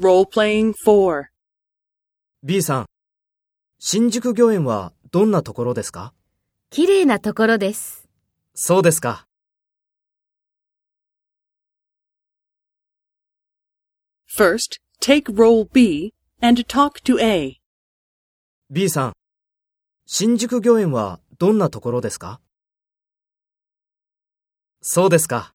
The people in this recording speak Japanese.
Role-playing 4. B さん、新宿御苑はどんなところですか？綺麗なところです。そうですか。First, take role B and talk to A. B さん、新宿御苑はどんなところですか？そうですか。